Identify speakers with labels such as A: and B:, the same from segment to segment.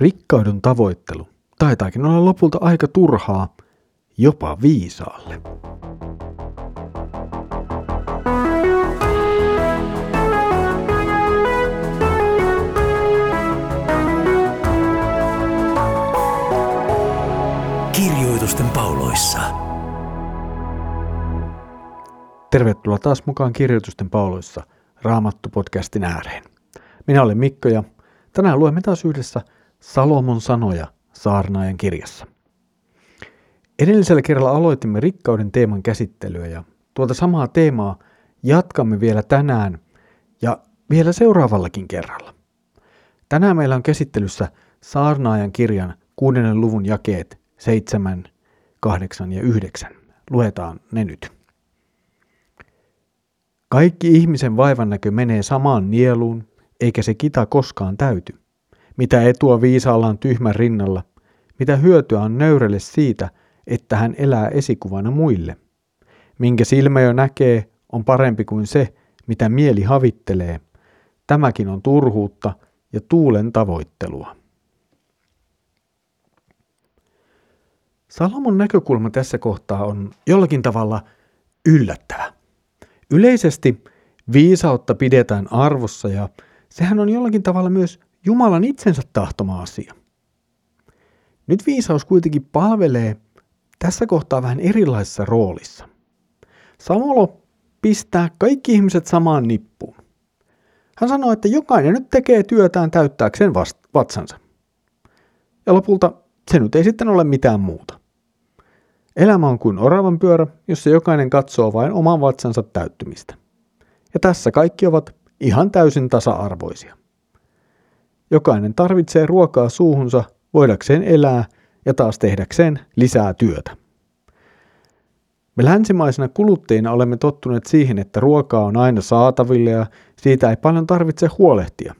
A: Rikkaudun tavoittelu taitaakin olla lopulta aika turhaa, jopa viisaalle.
B: Kirjoitusten pauloissa.
A: Tervetuloa taas mukaan Kirjoitusten pauloissa Raamattu-podcastin ääreen. Minä olen Mikko ja tänään luemme taas yhdessä Salomon sanoja saarnaajan kirjassa. Edellisellä kerralla aloitimme rikkauden teeman käsittelyä ja tuota samaa teemaa jatkamme vielä tänään ja vielä seuraavallakin kerralla. Tänään meillä on käsittelyssä saarnaajan kirjan kuudennen luvun jakeet 7, 8 ja 9. Luetaan ne nyt. Kaikki ihmisen vaivan näkö menee samaan nieluun, eikä se kita koskaan täyty. Mitä etua viisaalla on tyhmän rinnalla, mitä hyötyä on nöyrelle siitä, että hän elää esikuvana muille. Minkä silmä jo näkee, on parempi kuin se, mitä mieli havittelee. Tämäkin on turhuutta ja tuulen tavoittelua. Salomon näkökulma tässä kohtaa on jollakin tavalla yllättävä. Yleisesti viisautta pidetään arvossa ja sehän on jollakin tavalla myös Jumalan itsensä tahtoma asia. Nyt viisaus kuitenkin palvelee tässä kohtaa vähän erilaisessa roolissa. Samolo pistää kaikki ihmiset samaan nippuun. Hän sanoo, että jokainen nyt tekee työtään täyttääkseen vatsansa. Ja lopulta se nyt ei sitten ole mitään muuta. Elämä on kuin oravan pyörä, jossa jokainen katsoo vain oman vatsansa täyttymistä. Ja tässä kaikki ovat ihan täysin tasa-arvoisia. Jokainen tarvitsee ruokaa suuhunsa voidakseen elää ja taas tehdäkseen lisää työtä. Me länsimaisena kuluttajina olemme tottuneet siihen, että ruokaa on aina saatavilla ja siitä ei paljon tarvitse huolehtia.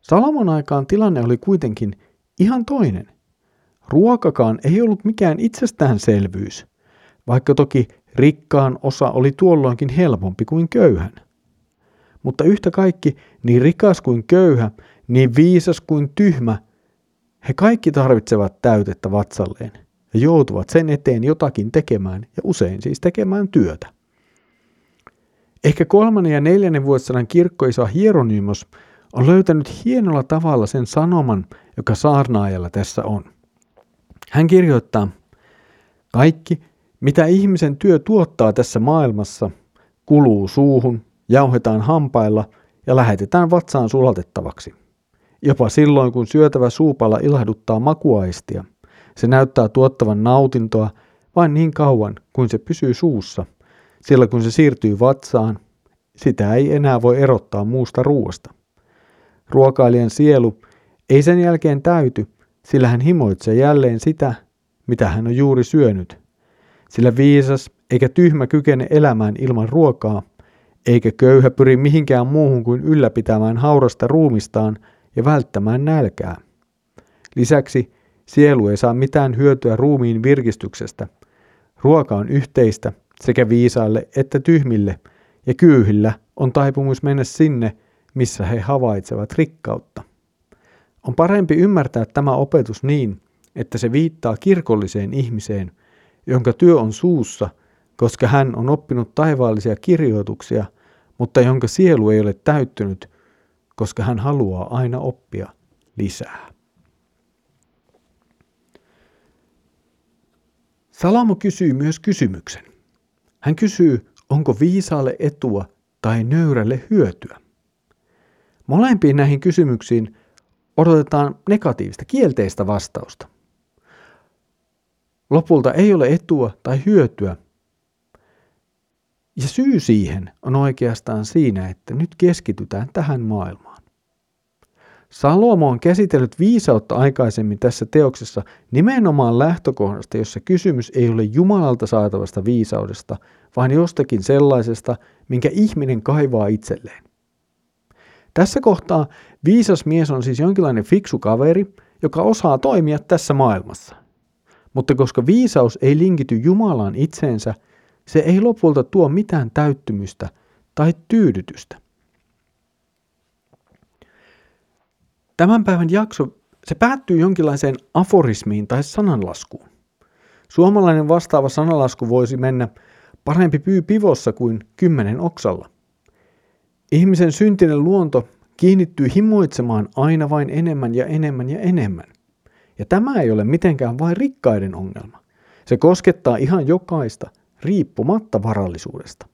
A: Salomon aikaan tilanne oli kuitenkin ihan toinen. Ruokakaan ei ollut mikään itsestäänselvyys, vaikka toki rikkaan osa oli tuolloinkin helpompi kuin köyhän. Mutta yhtä kaikki, niin rikas kuin köyhä, niin viisas kuin tyhmä, he kaikki tarvitsevat täytettä vatsalleen ja joutuvat sen eteen jotakin tekemään ja usein siis tekemään työtä. Ehkä kolmannen ja neljännen vuosisadan kirkkoisa Hieronymos on löytänyt hienolla tavalla sen sanoman, joka saarnaajalla tässä on. Hän kirjoittaa, kaikki, mitä ihmisen työ tuottaa tässä maailmassa, kuluu suuhun, jauhetaan hampailla ja lähetetään vatsaan sulatettavaksi. Jopa silloin, kun syötävä suupala ilahduttaa makuaistia, se näyttää tuottavan nautintoa vain niin kauan kuin se pysyy suussa, sillä kun se siirtyy vatsaan, sitä ei enää voi erottaa muusta ruoasta. Ruokailijan sielu ei sen jälkeen täyty, sillä hän himoitsee jälleen sitä, mitä hän on juuri syönyt. Sillä viisas eikä tyhmä kykene elämään ilman ruokaa, eikä köyhä pyri mihinkään muuhun kuin ylläpitämään haurasta ruumistaan ja välttämään nälkää. Lisäksi sielu ei saa mitään hyötyä ruumiin virkistyksestä. Ruoka on yhteistä sekä viisaille että tyhmille, ja kyyhillä on taipumus mennä sinne, missä he havaitsevat rikkautta. On parempi ymmärtää tämä opetus niin, että se viittaa kirkolliseen ihmiseen, jonka työ on suussa, koska hän on oppinut taivaallisia kirjoituksia, mutta jonka sielu ei ole täyttynyt, koska hän haluaa aina oppia lisää. Salamo kysyy myös kysymyksen. Hän kysyy, onko viisaalle etua tai nöyrälle hyötyä. Molempiin näihin kysymyksiin odotetaan negatiivista, kielteistä vastausta. Lopulta ei ole etua tai hyötyä. Ja syy siihen on oikeastaan siinä, että nyt keskitytään tähän maailmaan. Salomo on käsitellyt viisautta aikaisemmin tässä teoksessa nimenomaan lähtökohdasta, jossa kysymys ei ole Jumalalta saatavasta viisaudesta, vaan jostakin sellaisesta, minkä ihminen kaivaa itselleen. Tässä kohtaa viisas mies on siis jonkinlainen fiksu kaveri, joka osaa toimia tässä maailmassa. Mutta koska viisaus ei linkity Jumalaan itseensä, se ei lopulta tuo mitään täyttymystä tai tyydytystä. Tämän päivän jakso se päättyy jonkinlaiseen aforismiin tai sananlaskuun. Suomalainen vastaava sanalasku voisi mennä parempi pyy pivossa kuin kymmenen oksalla. Ihmisen syntinen luonto kiinnittyy himoitsemaan aina vain enemmän ja enemmän ja enemmän. Ja tämä ei ole mitenkään vain rikkaiden ongelma. Se koskettaa ihan jokaista, riippumatta varallisuudesta.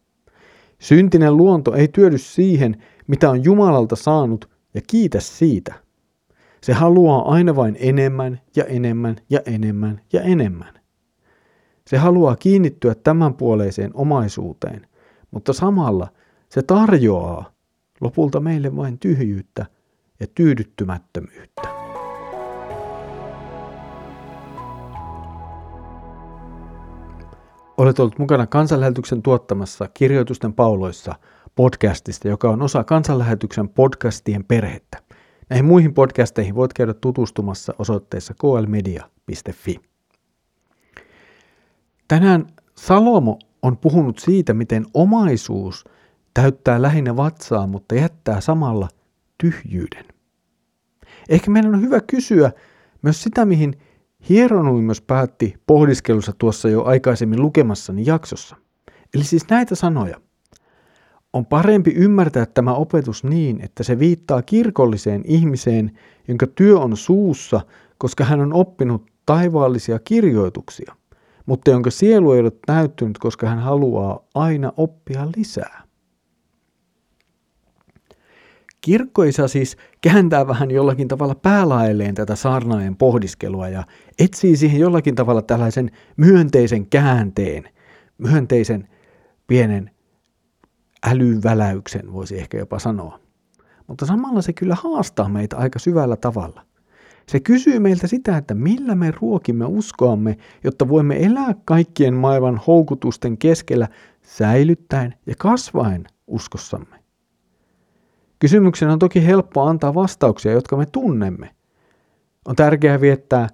A: Syntinen luonto ei työdy siihen, mitä on Jumalalta saanut, ja kiitä siitä. Se haluaa aina vain enemmän ja enemmän ja enemmän ja enemmän. Se haluaa kiinnittyä tämänpuoleiseen omaisuuteen, mutta samalla se tarjoaa lopulta meille vain tyhjyyttä ja tyydyttymättömyyttä. Olet ollut mukana kansanlähetyksen tuottamassa Kirjoitusten pauloissa podcastista, joka on osa kansanlähetyksen podcastien perhettä. Näihin muihin podcasteihin voit käydä tutustumassa osoitteessa klmedia.fi. Tänään Salomo on puhunut siitä, miten omaisuus täyttää lähinnä vatsaa, mutta jättää samalla tyhjyyden. Ehkä meidän on hyvä kysyä myös sitä, mihin Hieronuimos päätti pohdiskelussa tuossa jo aikaisemmin lukemassani jaksossa. Eli siis näitä sanoja. On parempi ymmärtää tämä opetus niin, että se viittaa kirkolliseen ihmiseen, jonka työ on suussa, koska hän on oppinut taivaallisia kirjoituksia, mutta jonka sielu ei ole näyttynyt, koska hän haluaa aina oppia lisää. Kirkkoisa siis kääntää vähän jollakin tavalla päälaelleen tätä saarnaajan pohdiskelua ja etsii siihen jollakin tavalla tällaisen myönteisen käänteen, myönteisen pienen älyväläyksen voisi ehkä jopa sanoa. Mutta samalla se kyllä haastaa meitä aika syvällä tavalla. Se kysyy meiltä sitä, että millä me ruokimme uskoamme, jotta voimme elää kaikkien maailman houkutusten keskellä säilyttäen ja kasvaen uskossamme. Kysymyksen on toki helppo antaa vastauksia, jotka me tunnemme. On tärkeää viettää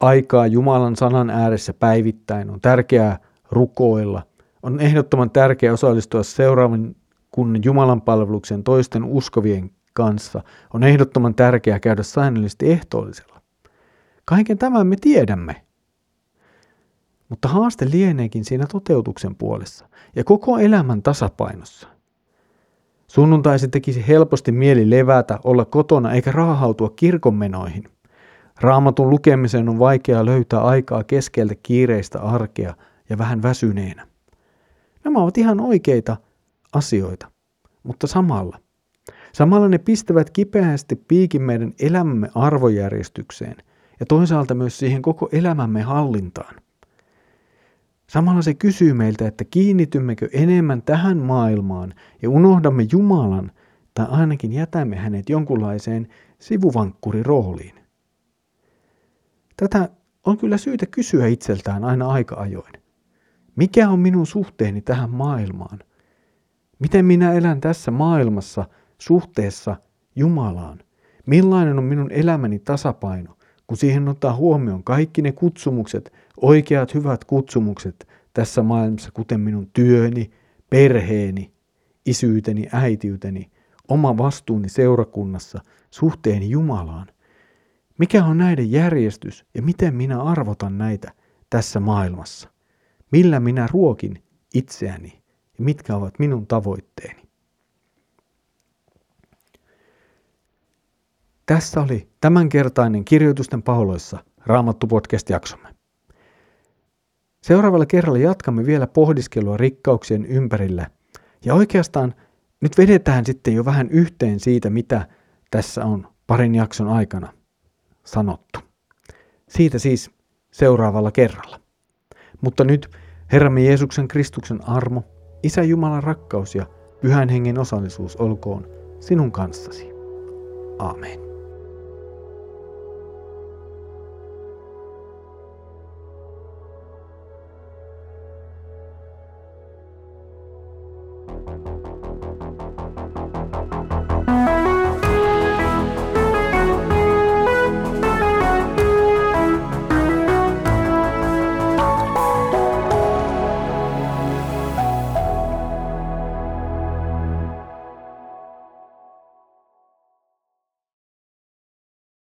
A: aikaa Jumalan sanan ääressä päivittäin, on tärkeää rukoilla, on ehdottoman tärkeää osallistua seuraavan kunnan Jumalan palveluksen toisten uskovien kanssa, on ehdottoman tärkeää käydä säännöllisesti ehtoollisella. Kaiken tämän me tiedämme. Mutta haaste lieneekin siinä toteutuksen puolessa ja koko elämän tasapainossa – Sunnuntaisi tekisi helposti mieli levätä, olla kotona eikä raahautua kirkonmenoihin. Raamatun lukemiseen on vaikea löytää aikaa keskeltä kiireistä arkea ja vähän väsyneenä. Nämä ovat ihan oikeita asioita, mutta samalla. Samalla ne pistävät kipeästi piikin meidän elämämme arvojärjestykseen ja toisaalta myös siihen koko elämämme hallintaan. Samalla se kysyy meiltä, että kiinnitymmekö enemmän tähän maailmaan ja unohdamme Jumalan tai ainakin jätämme hänet jonkunlaiseen sivuvankkurirooliin. Tätä on kyllä syytä kysyä itseltään aina aika ajoin. Mikä on minun suhteeni tähän maailmaan? Miten minä elän tässä maailmassa suhteessa Jumalaan? Millainen on minun elämäni tasapaino? kun siihen ottaa huomioon kaikki ne kutsumukset, oikeat hyvät kutsumukset tässä maailmassa, kuten minun työni, perheeni, isyyteni, äitiyteni, oma vastuuni seurakunnassa, suhteeni Jumalaan. Mikä on näiden järjestys ja miten minä arvotan näitä tässä maailmassa? Millä minä ruokin itseäni ja mitkä ovat minun tavoitteeni? Tässä oli tämänkertainen Kirjoitusten pauloissa Raamattu podcast-jaksomme. Seuraavalla kerralla jatkamme vielä pohdiskelua rikkauksien ympärillä ja oikeastaan nyt vedetään sitten jo vähän yhteen siitä, mitä tässä on parin jakson aikana sanottu. Siitä siis seuraavalla kerralla. Mutta nyt Herramme Jeesuksen Kristuksen armo, Isä Jumalan rakkaus ja Pyhän Hengen osallisuus olkoon sinun kanssasi. Amen.